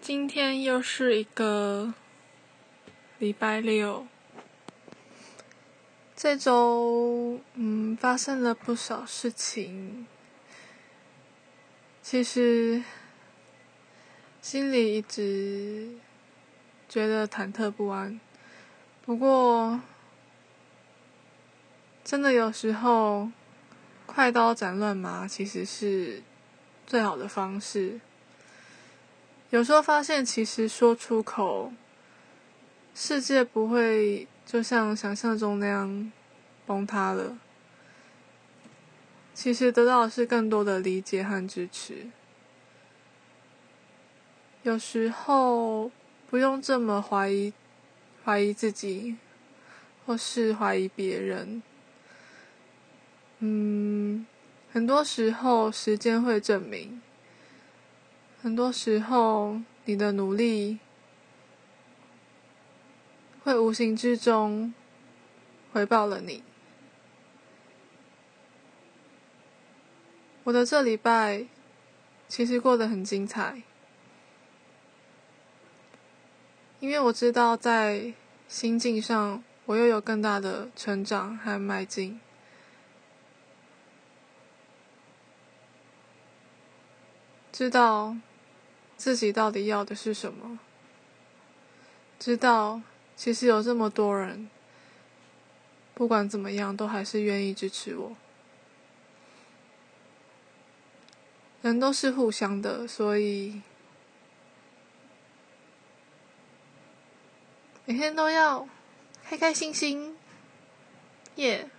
今天又是一个礼拜六，这周嗯发生了不少事情，其实心里一直觉得忐忑不安。不过，真的有时候快刀斩乱麻其实是最好的方式。有时候发现，其实说出口，世界不会就像想象中那样崩塌了。其实得到的是更多的理解和支持。有时候不用这么怀疑，怀疑自己，或是怀疑别人。嗯，很多时候时间会证明。很多时候，你的努力会无形之中回报了你。我的这礼拜其实过得很精彩，因为我知道在心境上，我又有更大的成长和迈进。知道。自己到底要的是什么？知道，其实有这么多人，不管怎么样，都还是愿意支持我。人都是互相的，所以每天都要开开心心，耶。